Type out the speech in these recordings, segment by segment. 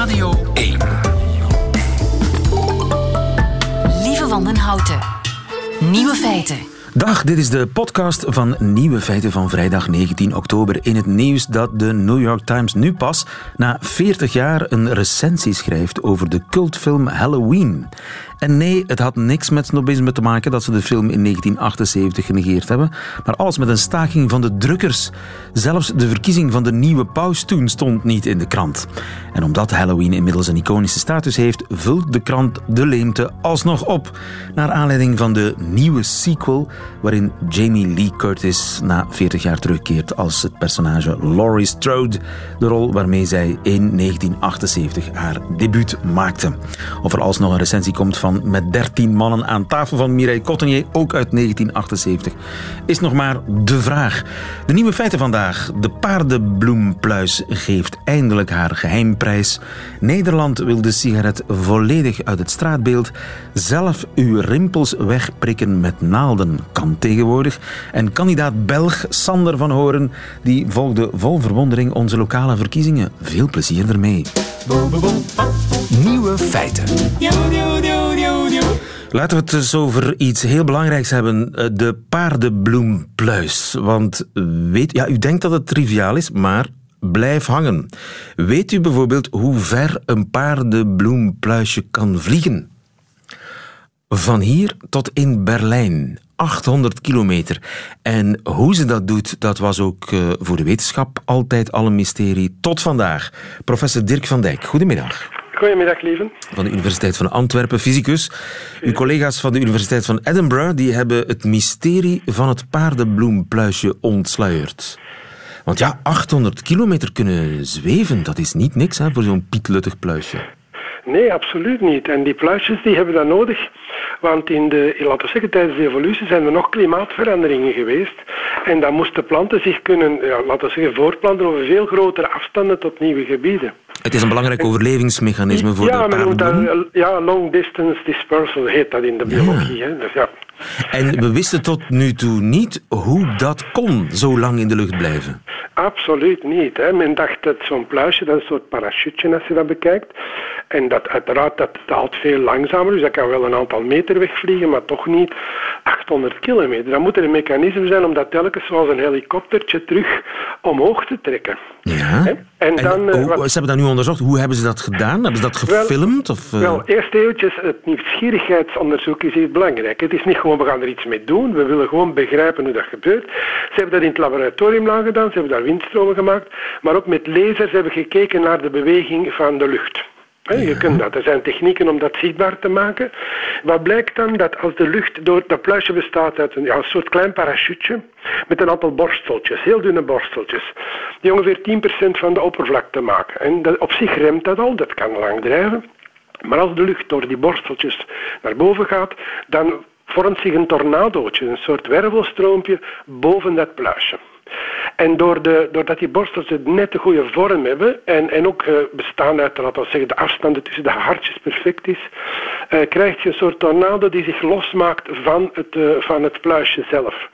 Radio 1. Lieve Wandenhouten. Nieuwe feiten. Dag, dit is de podcast van Nieuwe Feiten van vrijdag 19 oktober. In het nieuws dat de New York Times nu pas na 40 jaar een recensie schrijft over de cultfilm Halloween. En nee, het had niks met snobisme te maken dat ze de film in 1978 genegeerd hebben, maar alles met een staking van de drukkers. Zelfs de verkiezing van de nieuwe paus toen stond niet in de krant. En omdat Halloween inmiddels een iconische status heeft, vult de krant de leemte alsnog op. Naar aanleiding van de nieuwe sequel, waarin Jamie Lee Curtis na 40 jaar terugkeert als het personage Laurie Strode, de rol waarmee zij in 1978 haar debuut maakte. Of er alsnog een recensie komt van met 13 mannen aan tafel van Mireille Cottenier, ook uit 1978, is nog maar de vraag. De nieuwe feiten vandaag. De paardenbloempluis geeft eindelijk haar geheimprijs. Nederland wil de sigaret volledig uit het straatbeeld. Zelf uw rimpels wegprikken met naalden kan tegenwoordig. En kandidaat Belg Sander van Horen die volgde vol verwondering onze lokale verkiezingen. Veel plezier ermee. Nieuwe feiten. Laten we het eens over iets heel belangrijks hebben. eh, De paardenbloempluis. Want weet, ja, u denkt dat het triviaal is, maar blijf hangen. Weet u bijvoorbeeld hoe ver een paardenbloempluisje kan vliegen? Van hier tot in Berlijn. 800 kilometer. En hoe ze dat doet, dat was ook eh, voor de wetenschap altijd al een mysterie. Tot vandaag. Professor Dirk van Dijk, goedemiddag Goedemiddag, lieven. van de Universiteit van Antwerpen, fysicus. Uw collega's van de Universiteit van Edinburgh die hebben het mysterie van het paardenbloempluisje ontsluierd. Want ja, 800 kilometer kunnen zweven, dat is niet niks hè, voor zo'n pietluttig pluisje. Nee, absoluut niet. En die pluisjes die hebben dat nodig. Want in de, laten we zeggen, tijdens de evolutie zijn er nog klimaatveranderingen geweest. En dan moesten planten zich kunnen, ja, laten we zeggen, voortplanten over veel grotere afstanden tot nieuwe gebieden. Het is een belangrijk overlevingsmechanisme voor ja, de paardenbloem. eh, ja, long distance dispersal heet dat in de biologie. Hè? Dus ja. En we wisten tot nu toe niet hoe dat kon, zo lang in de lucht blijven. Absoluut niet. Hè. Men dacht dat zo'n pluisje, dat is een soort parachutje als je dat bekijkt. En dat uiteraard, dat daalt veel langzamer, dus dat kan wel een aantal meter wegvliegen, maar toch niet 800 kilometer. Dan moet er een mechanisme zijn om dat telkens zoals een helikoptertje terug omhoog te trekken. Ja. En dan, eh, hoe- wat- ze hebben dat nu onderzocht. Hoe hebben ze dat gedaan? Hebben ze dat Wel- gefilmd? Of, eh, Wel, eerst eventjes, het nieuwsgierigheidsonderzoek is hier belangrijk. Het is niet gewoon, we gaan er iets mee doen. We willen gewoon begrijpen hoe dat gebeurt. Ze hebben dat in het laboratorium lang gedaan. Ze hebben daar windstromen gemaakt. Maar ook met lasers hebben gekeken naar de beweging van de lucht. Je kunt dat. Er zijn technieken om dat zichtbaar te maken. Wat blijkt dan? Dat als de lucht door... Dat pluisje bestaat uit een, ja, een soort klein parachutje met een aantal borsteltjes, heel dunne borsteltjes, die ongeveer 10% van de oppervlakte maken. En dat, op zich remt dat al, dat kan lang drijven. Maar als de lucht door die borsteltjes naar boven gaat, dan vormt zich een tornadootje, een soort wervelstroompje boven dat pluisje. En door de, doordat die borsteltjes net de goede vorm hebben en, en ook eh, bestaan uit, laten zeggen, de afstanden tussen de hartjes perfect is, eh, krijg je een soort tornado die zich losmaakt van het, eh, van het pluisje zelf.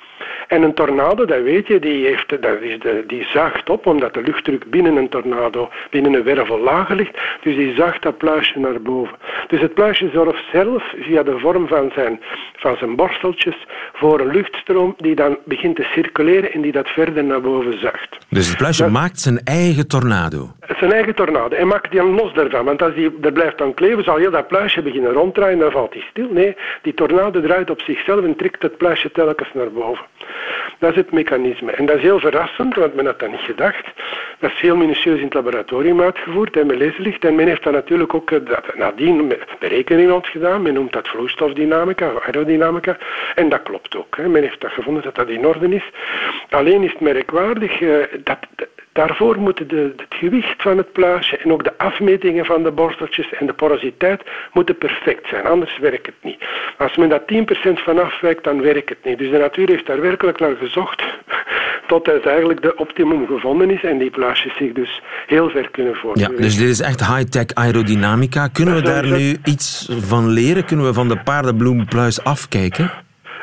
En een tornado, dat weet je, die, heeft, dat is de, die zuigt op, omdat de luchtdruk binnen een tornado, binnen een wervel lager ligt. Dus die zuigt dat pluisje naar boven. Dus het pluisje zorgt zelf, via de vorm van zijn, van zijn borsteltjes, voor een luchtstroom die dan begint te circuleren en die dat verder naar boven zuigt. Dus het pluisje maakt zijn eigen tornado. Een eigen tornado. En maakt die dan los daarvan. Want als die er blijft aan kleven, zal heel dat pluisje beginnen ronddraaien, dan valt hij stil. Nee, die tornado draait op zichzelf en trekt het pluisje telkens naar boven. Dat is het mechanisme. En dat is heel verrassend, want men had dat niet gedacht. Dat is heel minutieus in het laboratorium uitgevoerd, en met laserlicht. En men heeft dat natuurlijk ook eh, dat, nadien berekeningen gedaan. Men noemt dat vloeistofdynamica, of aerodynamica. En dat klopt ook. Hè. Men heeft dat gevonden dat dat in orde is. Alleen is het merkwaardig eh, dat... Daarvoor moeten de, het gewicht van het pluisje en ook de afmetingen van de borsteltjes en de porositeit moeten perfect zijn, anders werkt het niet. Als men daar 10% van afwijkt, dan werkt het niet. Dus de natuur heeft daar werkelijk naar gezocht tot uiteindelijk de optimum gevonden is en die pluisjes zich dus heel ver kunnen Ja, voortbewegen. dus dit is echt high-tech aerodynamica. Kunnen we daar het. nu iets van leren? Kunnen we van de paardenbloempluis afkijken?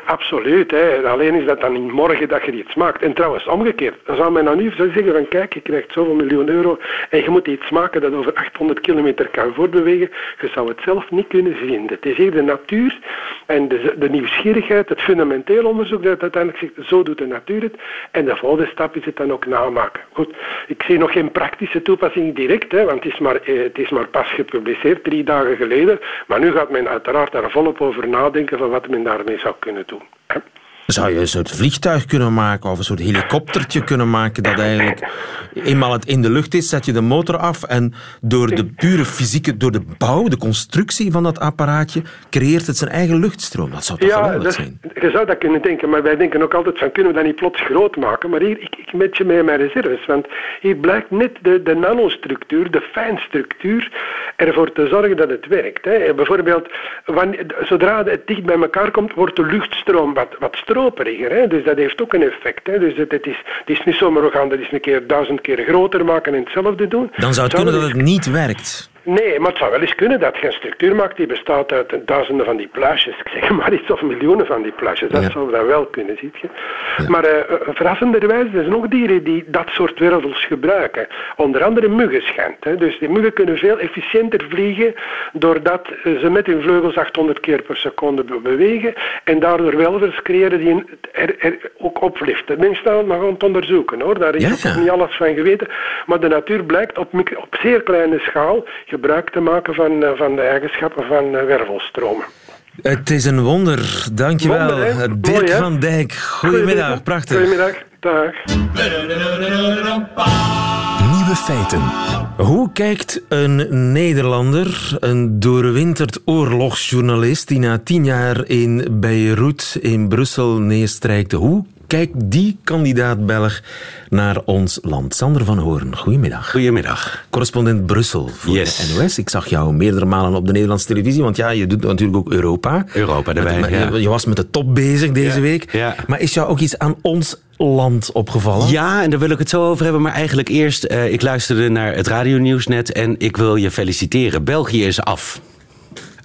Absoluut. Hè. Alleen is dat dan niet morgen dat je iets maakt. En trouwens, omgekeerd. Dan zou men nou nu zeggen van kijk, je krijgt zoveel miljoen euro en je moet iets maken dat over 800 kilometer kan voortbewegen. Je zou het zelf niet kunnen zien. Het is hier de natuur en de, de nieuwsgierigheid, het fundamenteel onderzoek dat uiteindelijk zegt, zo doet de natuur het. En de volgende stap is het dan ook namaken. Goed, ik zie nog geen praktische toepassing direct, hè, want het is, maar, eh, het is maar pas gepubliceerd, drie dagen geleden. Maar nu gaat men uiteraard daar volop over nadenken van wat men daarmee zou kunnen doen. toe. Zou je een soort vliegtuig kunnen maken of een soort helikoptertje kunnen maken dat eigenlijk eenmaal het in de lucht is, zet je de motor af en door de pure fysieke, door de bouw, de constructie van dat apparaatje, creëert het zijn eigen luchtstroom. Dat zou toch ja, geweldig dat, zijn? Je zou dat kunnen denken, maar wij denken ook altijd van kunnen we dat niet plots groot maken? Maar hier, ik, ik met je mee mijn reserves, want hier blijkt net de, de nanostructuur, de fijnstructuur, ervoor te zorgen dat het werkt. Hè. Bijvoorbeeld, wanneer, zodra het dicht bij elkaar komt, wordt de luchtstroom wat, wat stroperiger. Hè? Dus dat heeft ook een effect. Hè? Dus het, het, is, het is niet zomaar we gaan dat eens een keer duizend keer groter maken en hetzelfde doen. Dan zou het kunnen dat het niet werkt. Nee, maar het zou wel eens kunnen dat je een structuur maakt die bestaat uit duizenden van die pluisjes. Ik zeg maar iets of miljoenen van die pluisjes. Dat Ja. zou dat wel kunnen, ziet je. Maar uh, verrassenderwijs, er zijn nog dieren die dat soort wervels gebruiken. Onder andere muggen schijnt. Hè. Dus die muggen kunnen veel efficiënter vliegen doordat eh, ze met hun vleugels 800 keer per seconde be- bewegen en daardoor welvers creëren die een- er, er ook opliften. Mensen staan maar gewoon het onderzoeken hoor. Daar is Ja, ook niet alles van geweten. Maar de natuur blijkt op, op zeer kleine schaal gebruik te maken van, eh, van de eigenschappen van eh, wervelstromen. Het is een wonder. Dankjewel. Wonder? Dirk Mooi, van Dijk. Goedemiddag. Prachtig. Goedemiddag. Dag. Nieuwe feiten. Hoe kijkt een Nederlander, een doorwinterd oorlogsjournalist die na tien jaar in Beirut in Brussel neerstrijkte, hoe kijkt die kandidaat Belg naar ons land? Sander van Hoorn, goedemiddag. Goedemiddag. Correspondent Brussel voor Yes. de NOS. Ik zag jou meerdere malen op de Nederlandse televisie, want ja, je doet natuurlijk ook Europa. Europa erbij, Met- ja. je, was met de top bezig deze Ja, week. ja. Maar is jou ook iets aan ons land opgevallen? Ja, en daar wil ik het zo over hebben. Maar eigenlijk eerst, eh, ik luisterde naar het radionieuws net en ik wil je feliciteren. België is af.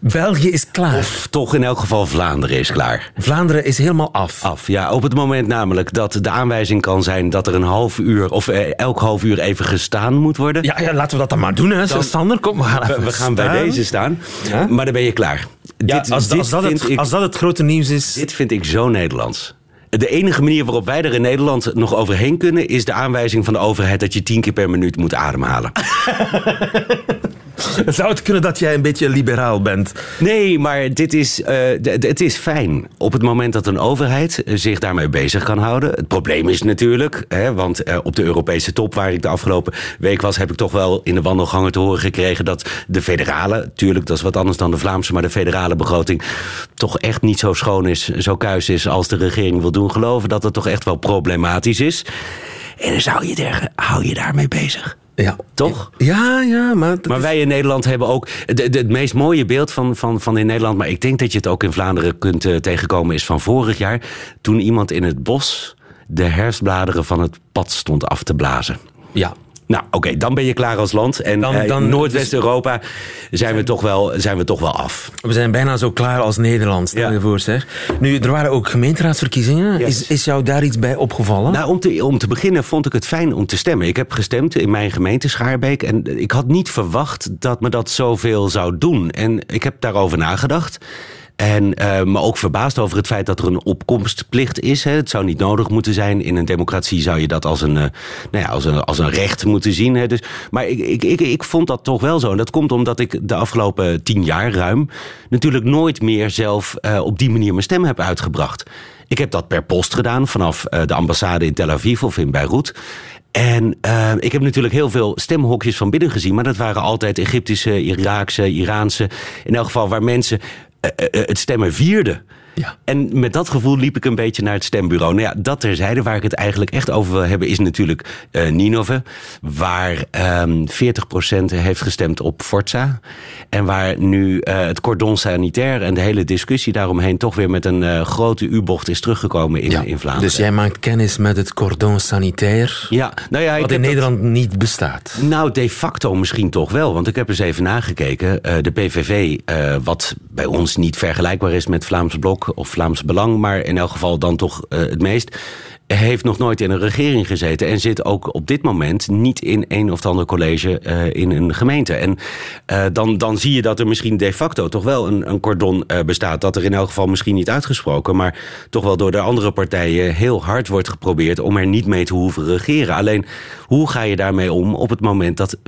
België is klaar. Of toch in elk geval Vlaanderen is klaar. Vlaanderen is helemaal af. Af, ja. Op het moment namelijk dat de aanwijzing kan zijn dat er een half uur of eh, elk half uur even gestaan moet worden. Ja, ja, laten we dat dan maar doen, hè. Sander, kom, we gaan, We, even we gaan bij deze staan. Ja? Maar dan ben je klaar. Ja, dit, als, dit als, dat het, ik, als dat het grote nieuws is... dit vind ik zo Nederlands. De enige manier waarop wij er in Nederland nog overheen kunnen... is de aanwijzing van de overheid dat je tien keer per minuut moet ademhalen. Zou het kunnen dat jij een beetje liberaal bent? Nee, maar dit is, eh, het is fijn op het moment dat een overheid eh, zich daarmee bezig kan houden. Het probleem is natuurlijk, hè, want eh, op de Europese top waar ik de afgelopen week was, heb ik toch wel in de wandelgangen te horen gekregen dat de federale, tuurlijk dat is wat anders dan de Vlaamse, maar de federale begroting toch echt niet zo schoon is, zo kuis is als de regering wil doen geloven, dat het toch echt wel problematisch is. En dan zou je zeggen, hou je daarmee bezig. Ja. Toch? Ja, ja, maar... Maar is- wij in Nederland hebben ook. de- de- Het meest mooie beeld van, van, van in Nederland. Maar ik denk dat je het ook in Vlaanderen kunt eh, tegenkomen. Is van vorig jaar. Toen iemand in het bos. de herfstbladeren van het pad stond af te blazen. Ja. Nou, oké, dan ben je klaar als land. En Dan- eh, dan- dus- Noordwest-Europa zijn, we toch wel, zijn we toch wel af. We zijn bijna zo klaar als Nederland, stel Ja. je voor, zeg. Nu, er waren ook gemeenteraadsverkiezingen. Yes. Is, is jou daar iets bij opgevallen? Nou, om te, om te beginnen vond ik het fijn om te stemmen. Ik heb gestemd in mijn gemeente Schaarbeek. En ik had niet verwacht dat me dat zoveel zou doen. En ik heb daarover nagedacht. En eh, me ook verbaasd over het feit dat er een opkomstplicht is. Hè. Het zou niet nodig moeten zijn. In een democratie zou je dat als een, eh, nou ja, als een, als een recht moeten zien. Hè. Dus, maar ik, ik, ik, ik vond dat toch wel zo. En dat komt omdat ik de afgelopen tien jaar ruim... natuurlijk nooit meer zelf eh, op die manier mijn stem heb uitgebracht. Ik heb dat per post gedaan vanaf de ambassade in Tel Aviv of in Beirut. En eh, ik heb natuurlijk heel veel stemhokjes van binnen gezien, maar dat waren altijd Egyptische, Iraakse, Iraanse. In elk geval waar mensen het stemmen vierden. Ja. En met dat gevoel liep ik een beetje naar het stembureau. Nou ja, dat terzijde. Waar ik het eigenlijk echt over wil hebben is natuurlijk eh Ninove. Waar ehm 40% heeft gestemd op Forza. En waar nu eh, het cordon sanitair en de hele discussie daaromheen... toch weer met een eh, grote U-bocht is teruggekomen in, in Vlaanderen. Dus jij maakt kennis met het cordon sanitair, Ja, nou ja, wat in dat- Nederland niet bestaat. Nou, de facto misschien toch wel. Want ik heb eens even nagekeken. De PVV, wat bij ons niet vergelijkbaar is met Vlaams Blok... Of Vlaams Belang, maar in elk geval dan toch het meest heeft nog nooit in een regering gezeten en zit ook op dit moment niet in een of ander college uh, in een gemeente. En uh, dan, dan zie je dat er misschien de facto toch wel een, een cordon bestaat. Dat er in elk geval misschien niet uitgesproken, maar toch wel door de andere partijen heel hard wordt geprobeerd om er niet mee te hoeven regeren. Alleen hoe ga je daarmee om op het moment dat 40%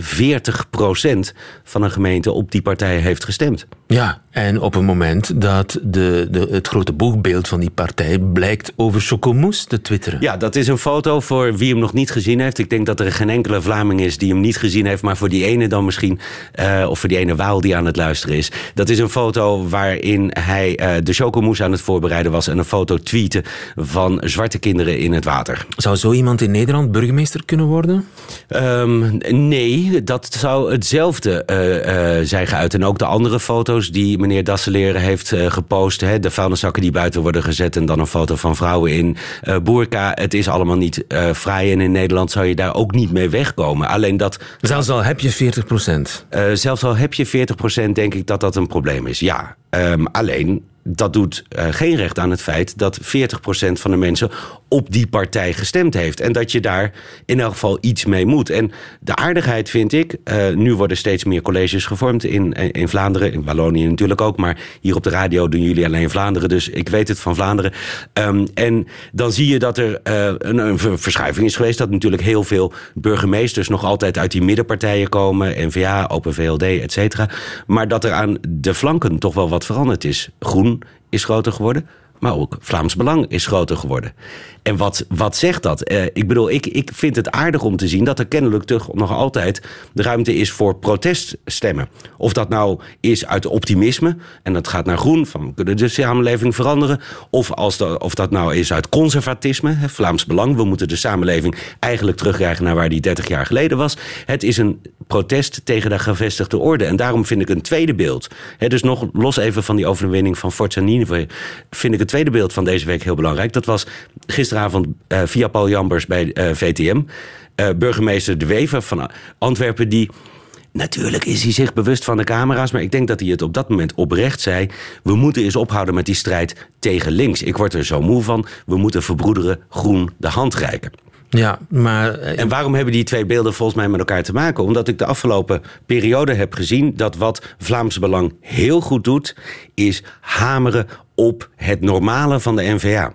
van een gemeente op die partij heeft gestemd? Ja, en op het moment dat de, de, het grote boegbeeld van die partij blijkt over Chocomous te twitteren. Ja, dat is een foto voor wie hem nog niet gezien heeft. Ik denk dat er geen enkele Vlaming is die hem niet gezien heeft, maar voor die ene dan misschien, uh, of voor die ene Waal die aan het luisteren is. Dat is een foto waarin hij uh, de Chocomous aan het voorbereiden was en een foto tweeten van zwarte kinderen in het water. Zou zo iemand in Nederland burgemeester kunnen worden? Um, nee, dat zou hetzelfde uh, zijn geuit. En ook de andere foto's die meneer Dasseleren heeft uh, gepost. Hè, de vuilniszakken die buiten worden gezet en dan een foto van vrouwen in uh, boerka. Het is allemaal niet uh, vrij en in Nederland zou je daar ook niet mee wegkomen. Alleen dat... Zelfs al heb je 40 procent. zelfs al heb je 40 procent denk ik dat dat een probleem is, ja. Um, alleen dat doet uh, geen recht aan het feit dat 40% van de mensen op die partij gestemd heeft. En dat je daar in elk geval iets mee moet. En de aardigheid vind ik, uh, nu worden steeds meer colleges gevormd in, in Vlaanderen, in Wallonië natuurlijk ook, maar hier op de radio doen jullie alleen Vlaanderen, dus ik weet het van Vlaanderen. Um, en dan zie je dat er een, een, verschuiving is geweest, dat natuurlijk heel veel burgemeesters nog altijd uit die middenpartijen komen, NVA, Open VLD, et cetera. Maar dat er aan de flanken toch wel wat veranderd is. Groen is groter geworden. Maar ook Vlaams Belang is groter geworden. En wat, wat zegt dat? Uh, ik bedoel, ik, ik vind het aardig om te zien dat er kennelijk toch nog altijd de ruimte is voor proteststemmen. Of dat nou is uit optimisme en dat gaat naar groen, van we kunnen de samenleving veranderen. Of als dat, of dat nou is uit conservatisme, Vlaams Belang, we moeten de samenleving eigenlijk terugkrijgen naar waar die 30 jaar geleden was. Het is een protest tegen de gevestigde orde. En daarom vind ik een tweede beeld. Dus nog los even van die overwinning van Forza Nineveh, vind ik het tweede beeld van deze week heel belangrijk. Dat was gisteravond uh, via Paul Jambers bij uh, VTM. Uh, burgemeester De Wever van Antwerpen, die. Natuurlijk is hij zich bewust van de camera's, maar ik denk dat hij het op dat moment oprecht zei. We moeten eens ophouden met die strijd tegen links. Ik word er zo moe van. We moeten verbroederen groen de hand reiken. Ja, maar... En waarom hebben die twee beelden volgens mij met elkaar te maken? Omdat ik de afgelopen periode heb gezien dat wat Vlaams Belang heel goed doet, is hameren op het normale van de NVA.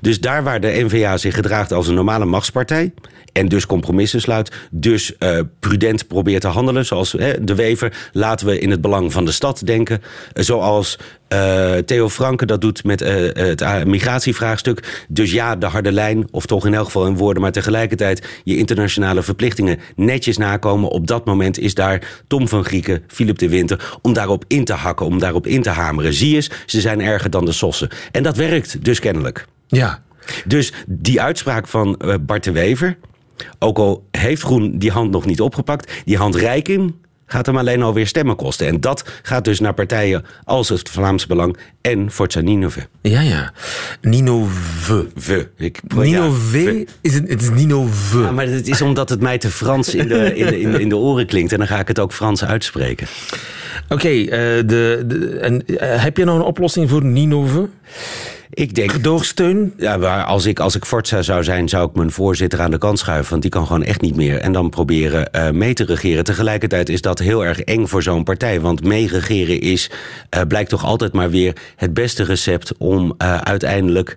Dus daar waar de NVA zich gedraagt als een normale machtspartij. En dus compromissen sluit. Dus uh, prudent probeert te handelen. Zoals hè, de Wever. Laten we in het belang van de stad denken. zoals uh, Theo Franke dat doet met het migratievraagstuk. Dus ja, de harde lijn. Of toch in elk geval in woorden. Maar tegelijkertijd je internationale verplichtingen netjes nakomen. Op dat moment is daar Tom van Grieken, Philip de Winter. Om daarop in te hakken. Om daarop in te hameren. Zie eens, ze zijn erger dan de sossen. En dat werkt dus kennelijk. Ja. Dus die uitspraak van uh, Bart de Wever, ook al heeft Groen die hand nog niet opgepakt, die handreiking gaat hem alleen alweer stemmen kosten. En dat gaat dus naar partijen als het Vlaams Belang en Forza Ninove. Ja, ja. Ninove. V. Ik, Ninove ja, is het, het is Ninove. Ja, maar het is omdat het mij te Frans in de, in de, in de, in de oren klinkt. En dan ga ik het ook Frans uitspreken. Oké, okay, uh, de, de, en, uh, heb je nog een oplossing voor Ninove? Ik denk. Gedoogsteun? Ja, als ik, als ik Forza zou zijn, zou ik mijn voorzitter aan de kant schuiven. Want die kan gewoon echt niet meer. En dan proberen uh, mee te regeren. Tegelijkertijd is dat heel erg eng voor zo'n partij. Want meeregeren is, uh, blijkt toch altijd maar weer het beste recept om uh, uiteindelijk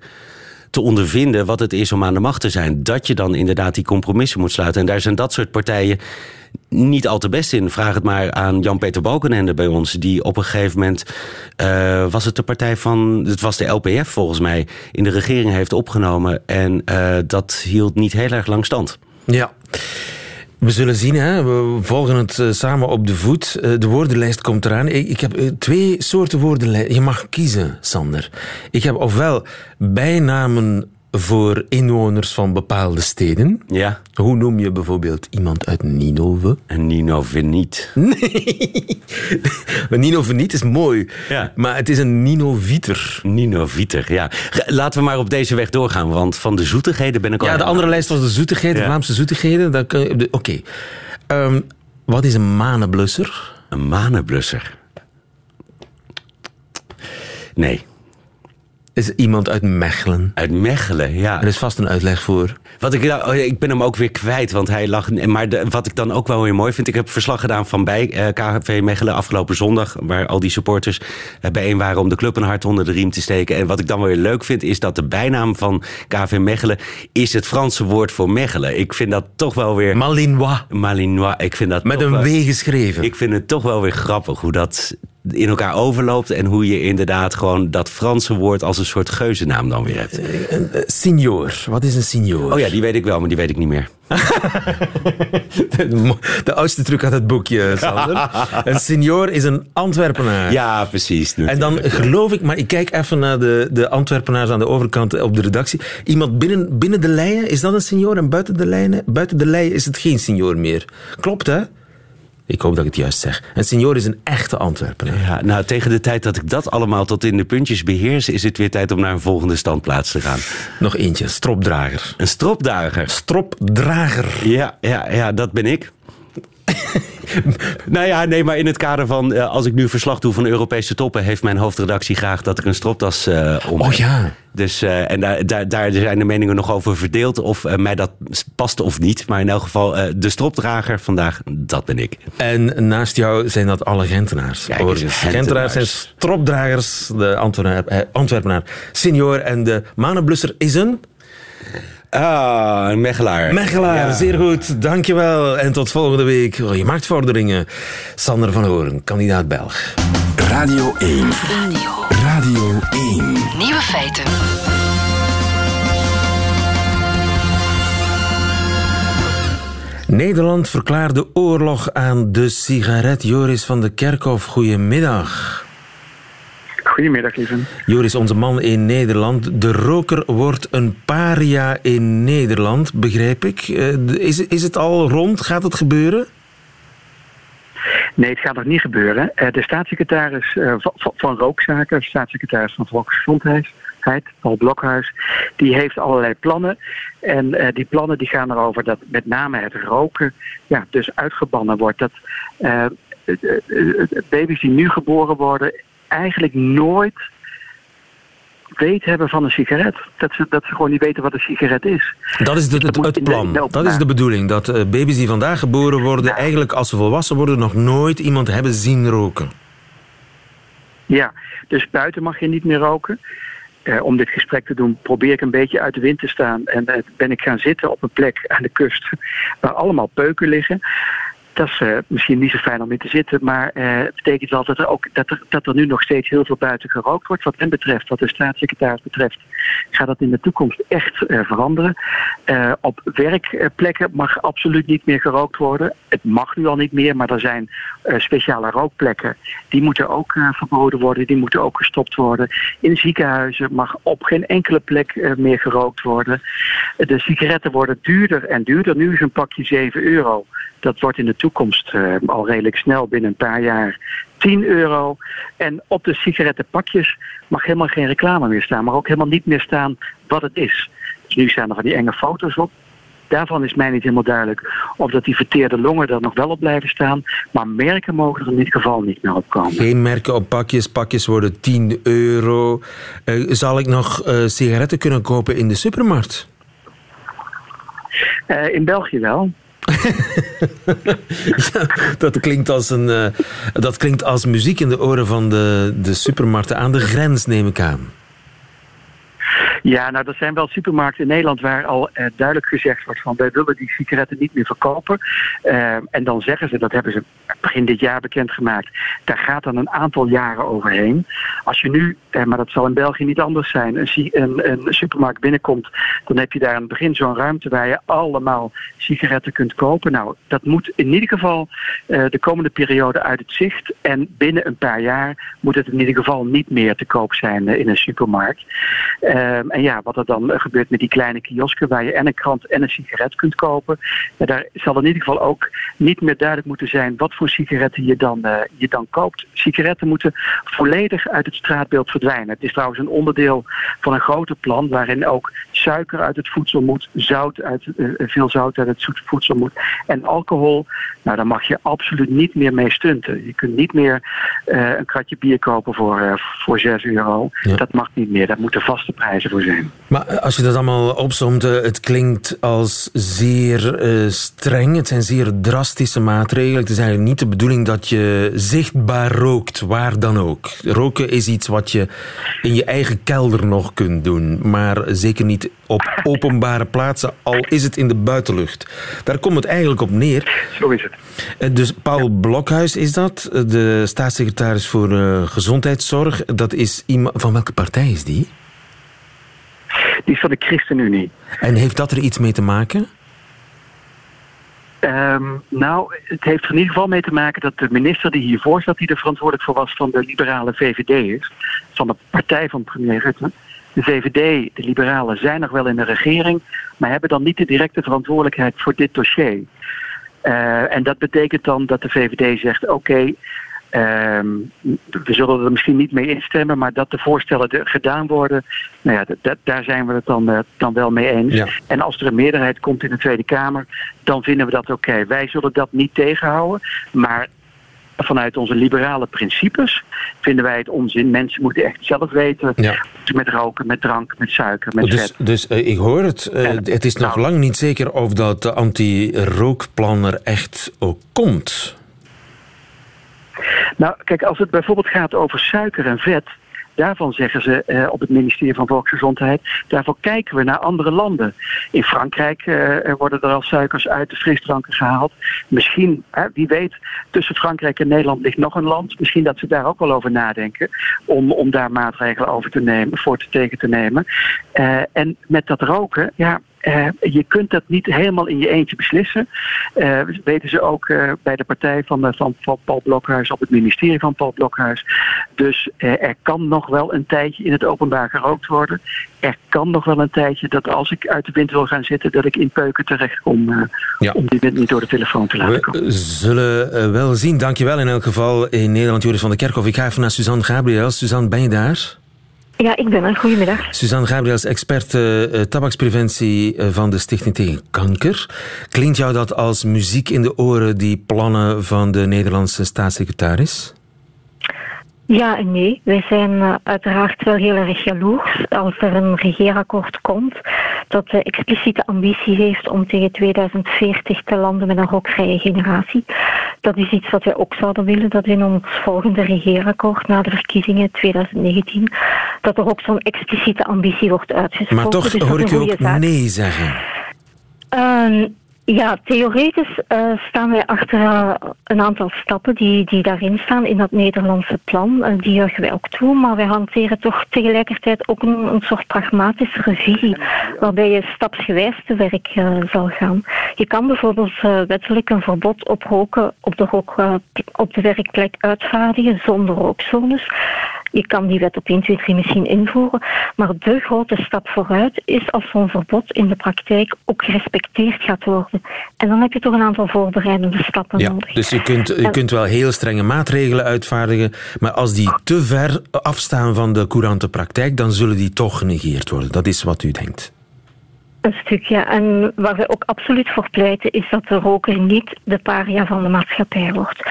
te ondervinden wat het is om aan de macht te zijn. Dat je dan inderdaad die compromissen moet sluiten. En daar zijn dat soort partijen niet al te best in. Vraag het maar aan Jan-Peter Balkenende bij ons. Die op een gegeven moment, uh, was het de partij van, het was de LPF volgens mij, in de regering heeft opgenomen. En uh, dat hield niet heel erg lang stand. Ja. We zullen zien, hè? we volgen het uh, samen op de voet. De woordenlijst komt eraan. Ik, heb twee soorten woordenlijsten. Je mag kiezen, Sander. Ik heb ofwel bijnamen voor inwoners van bepaalde steden. Ja. Hoe noem je bijvoorbeeld iemand uit Ninove? Een Ninoveniet. Nee. Een Ninoveniet is mooi. Ja. Maar het is een Ninovieter. Ninovieter, ja. Laten we maar op deze weg doorgaan, want van de zoetigheden ben ik al... Ja, de andere lijst was de zoetigheden, ja. de Vlaamse zoetigheden. Oké. Okay. Um, wat is een manenblusser? Een manenblusser? Nee. Is iemand uit Mechelen. Uit Mechelen, ja. Er is vast een uitleg voor. Wat ik, nou, oh, ik ben hem ook weer kwijt, want hij lag. Maar de, wat ik dan ook wel weer mooi vind, ik heb verslag gedaan van bij KV Mechelen afgelopen zondag, waar al die supporters uh, bijeen waren om de club een hart onder de riem te steken. En wat ik dan weer leuk vind, is dat de bijnaam van KV Mechelen is het Franse woord voor Mechelen. Ik vind dat toch wel weer. Malinois. Malinois. Ik vind dat met een W geschreven. Ik vind het toch wel weer grappig hoe dat in elkaar overloopt en hoe je inderdaad gewoon dat Franse woord als een soort geuzennaam dan weer hebt. Uh, signor, wat is een signor? Oh ja, die weet ik wel, maar die weet ik niet meer. de, de, oudste truc uit het boekje, Sander. een signor is een Antwerpenaar. Ja, precies. En dan geloof ik, maar ik kijk even naar de, de Antwerpenaars aan de overkant op de redactie. Iemand binnen, binnen de leien, is dat een signor? En buiten de, lijnen, buiten de leien is het geen signor meer. Klopt, hè? Ik hoop dat ik het juist zeg. Een senior is een echte Antwerpenaar. Ja, nou, tegen de tijd dat ik dat allemaal tot in de puntjes beheers... is het weer tijd om naar een volgende standplaats te gaan. Nog eentje, stropdrager. Een stropdrager? Stropdrager. Ja, ja, ja dat ben ik. nou ja, nee, maar in het kader van uh, als ik nu verslag doe van Europese toppen, heeft mijn hoofdredactie graag dat ik een stropdas uh, om. Oh ja. Dus uh, en daar, daar, daar zijn de meningen nog over verdeeld of mij dat past of niet. Maar in elk geval, de stropdrager vandaag, dat ben ik. En naast jou zijn dat alle Gentenaars. Ja, Gentenaars. Gentenaars zijn stropdragers, de Antwerpenaar, Antwerpenaar senior en de Manenblusser is een. Ah, een Mechelaar. Mechelaar, ja. zeer goed. Dankjewel. En tot volgende week. Oh, je maakt vorderingen. Sander van Horen, kandidaat Belg. Radio 1. Radio. Radio 1. Nieuwe feiten. Nederland verklaarde oorlog aan de sigaret. Joris van de Kerkhof, goedemiddag. Goedemiddag, lieve. Joris, onze man in Nederland. De roker wordt een paria in Nederland, begrijp ik. Is, is het al rond? Gaat het gebeuren? Nee, het gaat nog niet gebeuren. De staatssecretaris van rookzaken, staatssecretaris van Volksgezondheid, Paul Blokhuis, die heeft allerlei plannen. En die plannen die gaan erover dat met name het roken ja, dus uitgebannen wordt. Dat uh, baby's die nu geboren worden eigenlijk nooit weet hebben van een sigaret. Dat ze, dat ze gewoon niet weten wat een sigaret is. Dat is de, het, het plan. Dat is de bedoeling. Dat uh, baby's die vandaag geboren worden, eigenlijk als ze volwassen worden, nog nooit iemand hebben zien roken. Ja, dus buiten mag je niet meer roken. Uh, om dit gesprek te doen, probeer ik een beetje uit de wind te staan. En uh, ben ik gaan zitten op een plek aan de kust waar allemaal peuken liggen. Dat is uh, misschien niet zo fijn om in te zitten, maar uh, het betekent wel dat er, ook, dat, er, dat er nu nog steeds heel veel buiten gerookt wordt. Wat hem betreft, wat de staatssecretaris betreft, gaat dat in de toekomst echt uh, veranderen. op werkplekken mag absoluut niet meer gerookt worden. Het mag nu al niet meer, maar er zijn speciale rookplekken. Die moeten ook verboden worden, die moeten ook gestopt worden. In ziekenhuizen mag op geen enkele plek meer gerookt worden. De sigaretten worden duurder en duurder. Nu is een pakje 7 euro. Dat wordt in de toekomst uh, al redelijk snel, binnen een paar jaar, 10 euro. En op de sigarettenpakjes mag helemaal geen reclame meer staan. Maar ook helemaal niet meer staan wat het is. Dus nu staan er van die enge foto's op. Daarvan is mij niet helemaal duidelijk of dat die verteerde longen er nog wel op blijven staan. Maar merken mogen er in dit geval niet meer op komen. Geen merken op pakjes. Pakjes worden 10 euro. Uh, zal ik nog uh, sigaretten kunnen kopen in de supermarkt? Uh, in België wel. dat, klinkt als een, uh, dat klinkt als muziek in de oren van de, de supermarkten aan de grens, neem ik aan. Ja, nou, er zijn wel supermarkten in Nederland waar al uh, duidelijk gezegd wordt van wij willen die sigaretten niet meer verkopen. Uh, en dan zeggen ze, dat hebben ze begin dit jaar bekendgemaakt, daar gaat dan een aantal jaren overheen. Als je nu, uh, maar dat zal in België niet anders zijn, een, een, een, supermarkt binnenkomt, dan heb je daar aan het begin zo'n ruimte waar je allemaal sigaretten kunt kopen. Nou, dat moet in ieder geval de komende periode uit het zicht. En binnen een paar jaar moet het in ieder geval niet meer te koop zijn in een supermarkt. Ehm, en ja, wat er dan gebeurt met die kleine kiosken waar je en een krant en een sigaret kunt kopen. daar zal in ieder geval ook niet meer duidelijk moeten zijn wat voor sigaretten je dan, je dan koopt. Sigaretten moeten volledig uit het straatbeeld verdwijnen. Het is trouwens een onderdeel van een groter plan waarin ook suiker uit het voedsel moet, zout uit, veel zout uit het voedsel moet en alcohol. Nou, daar mag je absoluut niet meer mee stunten. Je kunt niet meer een kratje bier kopen voor, voor 6 euro. Dat mag niet meer. Daar moeten vaste prijzen voor zijn. Maar eh, als je dat allemaal opzomt, eh, het klinkt als zeer uh, streng. Het zijn zeer drastische maatregelen. Het is eigenlijk niet de bedoeling dat je zichtbaar rookt, waar dan ook. Roken is iets wat je in je eigen kelder nog kunt doen. Maar zeker niet op openbare plaatsen, al is het in de buitenlucht. Daar komt het eigenlijk op neer. Zo is het. Dus Paul Blokhuis is dat, de staatssecretaris voor Gezondheidszorg. Dat is iemand, van welke partij is die? Die is van de ChristenUnie. En heeft dat er iets mee te maken? Um, nou, het heeft er in ieder geval mee te maken dat de minister die hiervoor zat, die er verantwoordelijk voor was van de liberale VVD is, van de partij van premier Rutte. De VVD, de liberalen, zijn nog wel in de regering, maar hebben dan niet de directe verantwoordelijkheid voor dit dossier. Uh, en dat betekent dan dat de VVD zegt: oké, Ehm, we zullen er misschien niet mee instemmen, maar dat de voorstellen gedaan worden, nou ja, daar zijn we het dan, uh, dan wel mee eens. En als er een meerderheid komt in de Tweede Kamer, dan vinden we dat oké. Wij zullen dat niet tegenhouden, maar vanuit onze liberale principes vinden wij het onzin. Mensen moeten echt zelf weten. Met roken, met drank, met suiker, met dus, vet. Dus uh, ik hoor het. Uh, het is nog nou. lang niet zeker of dat anti-rookplan er echt ook komt. Nou, kijk, als het bijvoorbeeld gaat over suiker en vet. Daarvan zeggen ze eh, op het ministerie van Volksgezondheid, daarvoor kijken we naar andere landen. In Frankrijk eh, worden er al suikers uit de frisdranken gehaald. Misschien, wie weet, tussen Frankrijk en Nederland ligt nog een land. Misschien dat ze daar ook wel over nadenken om, om daar maatregelen over te nemen, voor te tegen te nemen. Uh, en met dat roken, ja, uh, je kunt dat niet helemaal in je eentje beslissen. Uh, weten ze ook uh, bij de partij van, van, van, Paul Blokhuis op het ministerie van Paul Blokhuis. Dus er kan nog wel een tijdje in het openbaar gerookt worden. Er kan nog wel een tijdje dat als ik uit de wind wil gaan zitten, dat ik in peuken terechtkom ja. om die wind niet door de telefoon te laten komen. We zullen wel zien. Dankjewel in elk geval in Nederland, Joris van der Kerkhof. Ik ga even naar Suzanne Gabriel. Suzanne, ben je daar? Ja, ik ben er. Goedemiddag. Suzanne Gabriels, expert uh, tabakspreventie uh, van de Stichting tegen Kanker. Klinkt jou dat als muziek in de oren, die plannen van de Nederlandse staatssecretaris? Ja en nee. Wij zijn uh, uiteraard wel heel erg jaloers als er een regeerakkoord komt dat de expliciete ambitie heeft om tegen 2040 te landen met een rookvrije generatie. Dat is iets wat wij ook zouden willen, dat in ons volgende regeerakkoord na de verkiezingen 2019, dat er ook zo'n expliciete ambitie wordt uitgesproken. Maar toch dus hoor ik je ook nee zeggen. Uh, ja, theoretisch uh, staan wij achter uh, een aantal stappen die, die daarin staan in dat Nederlandse plan. Uh, die juichen wij ook toe, maar wij hanteren toch tegelijkertijd ook een, een soort pragmatische revisie, waarbij je stapsgewijs te werk zal gaan. Je kan bijvoorbeeld wettelijk een verbod op roken op de, rook, op de werkplek uitvaardigen zonder rookzones. Je kan die wet op 1, 2, 3 misschien invoeren. Maar de grote stap vooruit is als zo'n verbod in de praktijk ook gerespecteerd gaat worden. En dan heb je toch een aantal voorbereidende stappen ja, nodig. Dus je kunt, je kunt wel heel strenge maatregelen uitvaardigen, maar als die te ver afstaan van de courante praktijk, dan zullen die toch genegeerd worden. Dat is wat u denkt. Een stukje. En waar we ook absoluut voor pleiten is dat de roker niet de paria van de maatschappij wordt.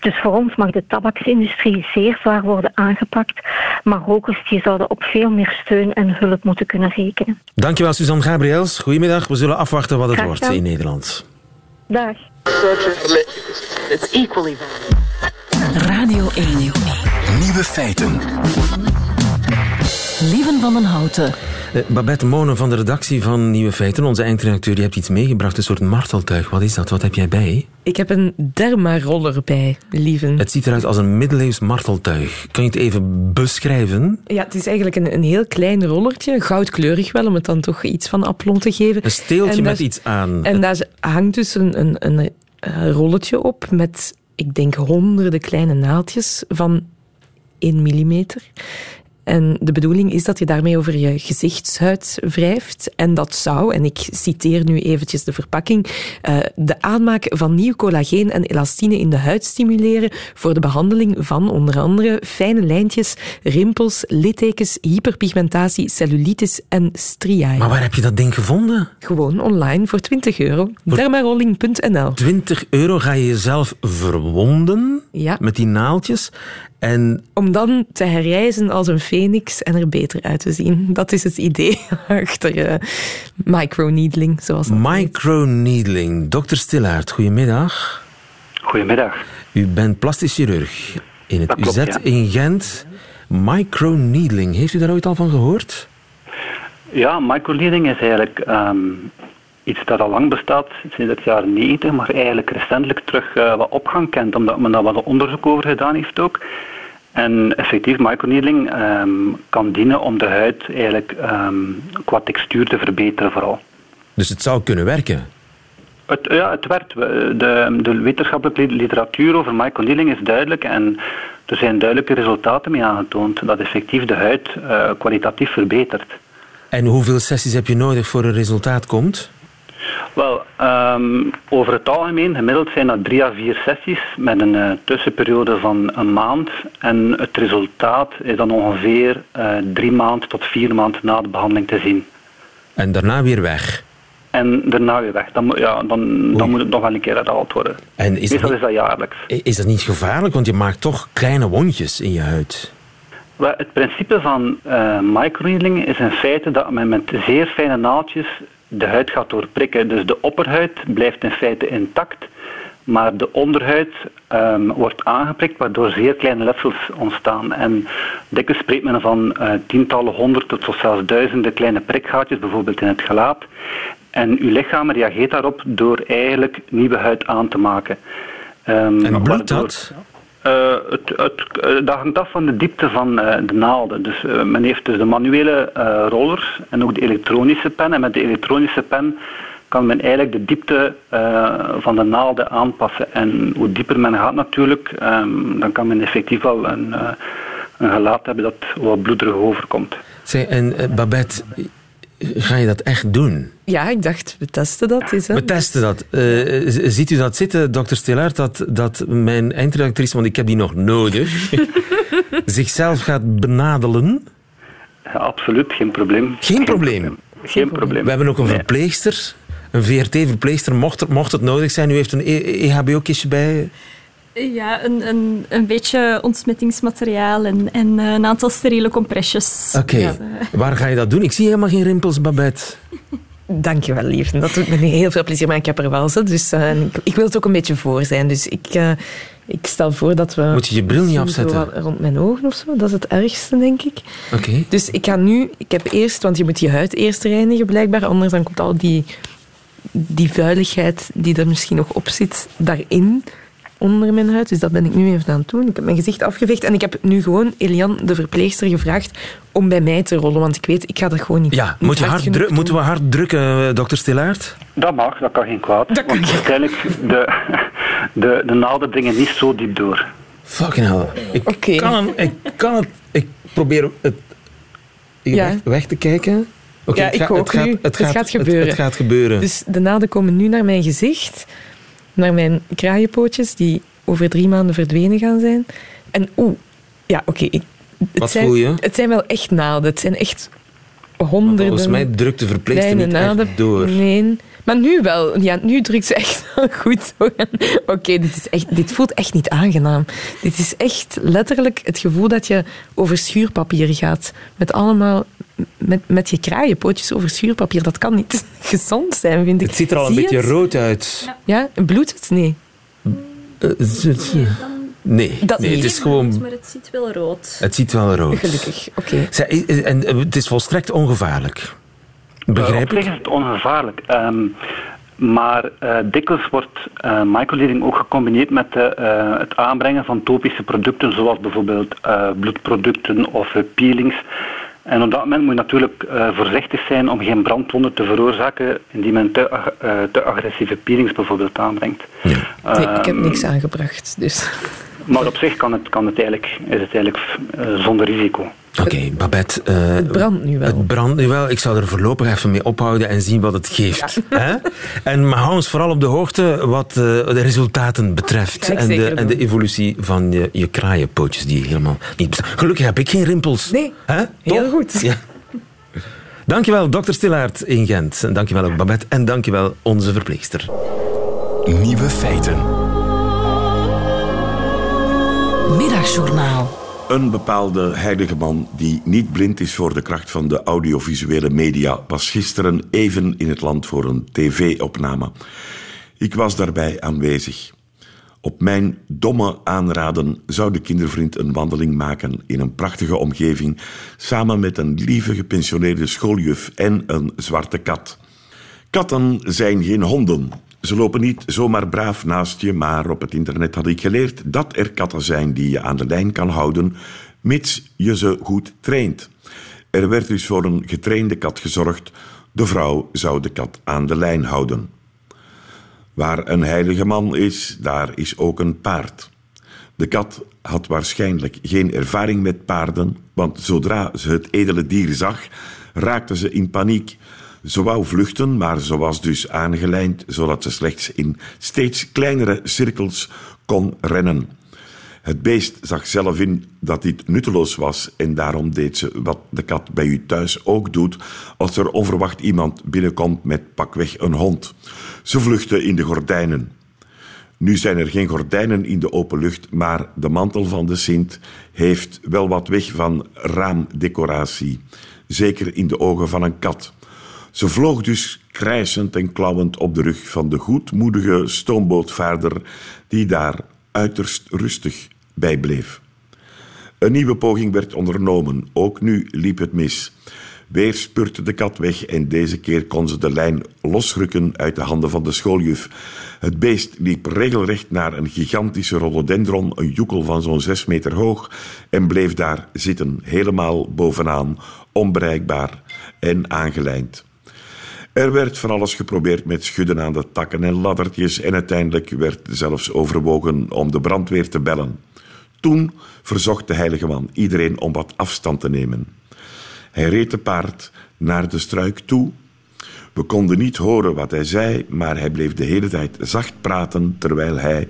Dus voor ons mag de tabaksindustrie zeer zwaar worden aangepakt, maar rokers die zouden op veel meer steun en hulp moeten kunnen rekenen. Dankjewel Suzanne Gabriels. Goedemiddag. We zullen afwachten wat het wordt in Nederland. Dag. Radio 1. Nieuwe feiten. Lieven van den Houten. Eh, Babette Monen van de redactie van Nieuwe Feiten, onze eindredacteur, die hebt iets meegebracht, een soort marteltuig. Wat is dat? Wat heb jij bij? Ik heb een dermaroller bij, lieven. Het ziet eruit als een middeleeuws marteltuig. Kan je het even beschrijven? Ja, het is eigenlijk een, een heel klein rollertje, goudkleurig wel, om het dan toch iets van aplomb te geven. Een steeltje met iets aan. En daar hangt dus een, een, een, een rolletje op met, ik denk, honderden kleine naaldjes van 1 millimeter. En de bedoeling is dat je daarmee over je gezichtshuid wrijft. En dat zou, en ik citeer nu eventjes de verpakking, uh, de aanmaak van nieuw collageen en elastine in de huid stimuleren voor de behandeling van onder andere fijne lijntjes, rimpels, littekens, hyperpigmentatie, cellulitis en striae. Maar waar heb je dat ding gevonden? Gewoon online voor 20 euro. Dermarolling.nl 20 euro ga je jezelf verwonden ja. met die naaltjes. En... Om dan te herrijzen als een phoenix en er beter uit te zien. Dat is het idee achter uh, microneedling, zoals Microneedling. Dokter Stillaert, goedemiddag. Goedemiddag. U bent plastisch chirurg in het klopt, UZ ja. in Gent. Microneedling, heeft u daar ooit al van gehoord? Ja, microneedling is eigenlijk ehm, iets dat al lang bestaat, sinds het jaar 90, maar eigenlijk recentelijk terug uh, wat opgang kent, omdat men daar wat onderzoek over gedaan heeft ook. En effectief, microneedling um, kan dienen om de huid eigenlijk um, qua textuur te verbeteren vooral. Dus het zou kunnen werken? Het, ja, het werkt. De, de wetenschappelijke literatuur over microneedling is duidelijk en er zijn duidelijke resultaten mee aangetoond dat effectief de huid uh, kwalitatief verbetert. En hoeveel sessies heb je nodig voor een resultaat komt? Wel, um, over het algemeen, gemiddeld zijn dat drie à vier sessies met een uh, tussenperiode van een maand. En het resultaat is dan ongeveer uh, drie maanden tot vier maanden na de behandeling te zien. En daarna weer weg? En daarna weer weg. Dan, ja, dan, dan moet het nog wel een keer herhaald worden. En is Meestal dat, niet, is dat jaarlijks. is dat niet gevaarlijk? Want je maakt toch kleine wondjes in je huid. Wel, het principe van uh, microneedling is in feite dat men met zeer fijne naaldjes de huid gaat doorprikken. Dus de opperhuid blijft in feite intact, maar de onderhuid um, wordt aangeprikt, waardoor zeer kleine letsels ontstaan. En dikwijls spreekt men van uh, tientallen, honderden tot zelfs duizenden kleine prikgaatjes, bijvoorbeeld in het gelaat. En uw lichaam reageert daarop door eigenlijk nieuwe huid aan te maken. Um, en bloedt dat? Uh, het, het, uh, dat hangt af van de diepte van uh, de naalden. Dus men heeft dus de manuele rollers en ook de elektronische pen. En met de elektronische pen kan men eigenlijk de diepte van de naalden aanpassen. En hoe dieper men gaat natuurlijk, um, dan kan men effectief wel een, een gelaat hebben dat wat bloederig overkomt. Zeg, en Babette, ga je dat echt doen? Ja, ik dacht, we testen dat. Is, hè? We testen dat. Uh, ziet u dat zitten, dokter Stillaert, dat, dat mijn eindredactrice, want ik heb die nog nodig, zichzelf gaat benadelen? Ja, absoluut, geen probleem. Geen, geen probleem? probleem. Geen probleem. We hebben ook een nee. verpleegster, een VRT-verpleegster, mocht, het, mocht het nodig zijn. U heeft een E- EHBO-kistje bij... Ja, een, een, een beetje ontsmettingsmateriaal en, en een aantal steriele compressjes. Oké, okay. ja, waar ga je dat doen? Ik zie helemaal geen rimpels, Babette. Dankjewel, lief. Dat doet me heel veel plezier, maar ik heb er wel zo. Dus uh, ik, ik, wil het ook een beetje voor zijn. Dus ik, uh, ik stel voor dat we... Moet je je bril niet afzetten? Rond mijn ogen of zo. Dat is het ergste, denk ik. Oké. Okay. Dus ik ga nu... Ik heb eerst... Want je moet je huid eerst reinigen, blijkbaar. Anders dan komt al die, die vuiligheid die er misschien nog op zit, daarin onder mijn huid. Dus dat ben ik nu even aan het doen. Ik heb mijn gezicht afgeveegd en ik heb nu gewoon Elian, de verpleegster, gevraagd om bij mij te rollen. Want ik weet, ik ga dat gewoon niet Ja, niet moet je hard hard dru moeten we hard drukken, dokter Stillaert? Dat mag, dat kan geen kwaad. Dat want kan uiteindelijk, de, de, de naalden dringen niet zo diep door. Fucking hell. Ik, okay. kan, hem, ik kan het... Ik probeer het ja. weg, weg te kijken. Okay, ja, het, ik ga, ook het, gaat, nu. het, het gaat, gaat gebeuren. Het, het gaat gebeuren. Dus de naalden komen nu naar mijn gezicht, naar mijn kraaienpootjes, die over drie maanden verdwenen gaan zijn. En oeh, ja, oké. Okay, Wat zijn, voel je? Het zijn wel echt naalden. Het zijn echt honderden... Maar volgens mij drukt de verpleegster niet naalden. echt door. Nee, maar nu wel. Ja, nu drukt ze echt wel goed. Oké, okay, dit, is echt, dit voelt echt niet aangenaam. Dit is echt letterlijk het gevoel dat je over schuurpapier gaat. Met allemaal... Met, met je kraaienpootjes over schuurpapier. Dat kan niet gezond zijn, vind ik. Het ziet er al een Zie beetje het? rood uit. Ja, bloedt het? Nee. Uh, nee, dat nee niet. het is gewoon... Maar het ziet wel rood. Het ziet wel rood. Gelukkig, oké. Okay. En het is volstrekt ongevaarlijk. Begrijp uh, ik? is het ongevaarlijk. Um, maar uh, dikwijls wordt uh, microneedling ook gecombineerd met uh, het aanbrengen van topische producten, zoals bijvoorbeeld bloedproducten of peelings. En op dat moment moet je natuurlijk voorzichtig zijn om geen brandwonden te veroorzaken indien men te, te agressieve peelings bijvoorbeeld aanbrengt. Ja. Nee, ik heb niks aangebracht, dus... Maar op zich kan het, kan het eigenlijk, is het eigenlijk zonder risico. Oké, Babette. Uh, het brandt nu wel. Het brandt nu wel. Ik zou er voorlopig even mee ophouden en zien wat het geeft. Hè? En maar hou ons vooral op de hoogte wat uh, de resultaten betreft. En de, en de, evolutie van je, je kraaienpootjes die helemaal niet bestaan. Gelukkig heb ik geen rimpels. Nee, Hè? heel goed. Ja. Dankjewel, dokter Stillaert in Gent. En dankjewel ook Babette. En dankjewel onze verpleegster. Nieuwe feiten. Middagjournaal. Een bepaalde heilige man die niet blind is voor de kracht van de audiovisuele media was gisteren even in het land voor een tv-opname. Ik was daarbij aanwezig. Op mijn domme aanraden zou de kindervriend een wandeling maken in een prachtige omgeving samen met een lieve gepensioneerde schooljuf en een zwarte kat. Katten zijn geen honden. Ze lopen niet zomaar braaf naast je, maar op het internet had ik geleerd dat er katten zijn die je aan de lijn kan houden, mits je ze goed traint. Er werd dus voor een getrainde kat gezorgd. De vrouw zou de kat aan de lijn houden. Waar een heilige man is, daar is ook een paard. De kat had waarschijnlijk geen ervaring met paarden, want zodra ze het edele dier zag, raakte ze in paniek. Ze wou vluchten, maar ze was dus aangelijnd, zodat ze slechts in steeds kleinere cirkels kon rennen. Het beest zag zelf in dat dit nutteloos was en daarom deed ze wat de kat bij u thuis ook doet als er onverwacht iemand binnenkomt met pakweg een hond. Ze vluchtte in de gordijnen. Nu zijn er geen gordijnen in de open lucht, maar de mantel van de Sint heeft wel wat weg van raamdecoratie, zeker in de ogen van een kat. Ze vloog dus krijsend en klauwend op de rug van de goedmoedige stoombootvaarder die daar uiterst rustig bij bleef. Een nieuwe poging werd ondernomen, ook nu liep het mis. Weer spurte de kat weg en deze keer kon ze de lijn losrukken uit de handen van de schooljuf. Het beest liep regelrecht naar een gigantische rhododendron, een joekel van zo'n zes meter hoog, en bleef daar zitten, helemaal bovenaan, onbereikbaar en aangelijnd. Er werd van alles geprobeerd met schudden aan de takken en laddertjes en uiteindelijk werd zelfs overwogen om de brandweer te bellen. Toen verzocht de heilige man iedereen om wat afstand te nemen. Hij reed te paard naar de struik toe. We konden niet horen wat hij zei, maar hij bleef de hele tijd zacht praten terwijl hij,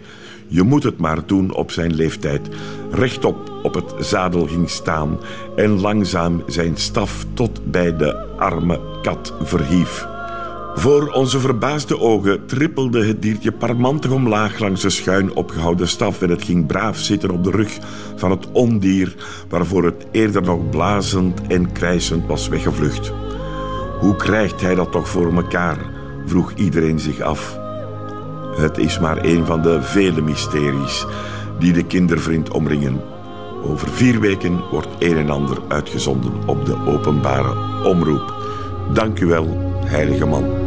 je moet het maar doen op zijn leeftijd, rechtop op het zadel ging staan en langzaam zijn staf tot bij de arme kat verhief. Voor onze verbaasde ogen trippelde het diertje parmantig omlaag langs de schuin opgehouden staf en het ging braaf zitten op de rug van het ondier waarvoor het eerder nog blazend en krijsend was weggevlucht. Hoe krijgt hij dat toch voor mekaar? vroeg iedereen zich af. Het is maar een van de vele mysteries die de kindervriend omringen. Over vier weken wordt een en ander uitgezonden op de openbare omroep. Dank u wel, heilige man.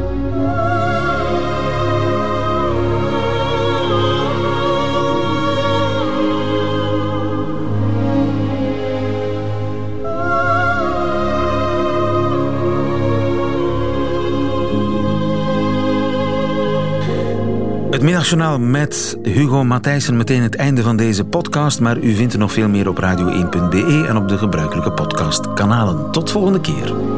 Het middagjournaal met Hugo Matthijssen. Meteen het einde van deze podcast. Maar u vindt er nog veel meer op radio1.be en op de gebruikelijke podcastkanalen. Tot volgende keer.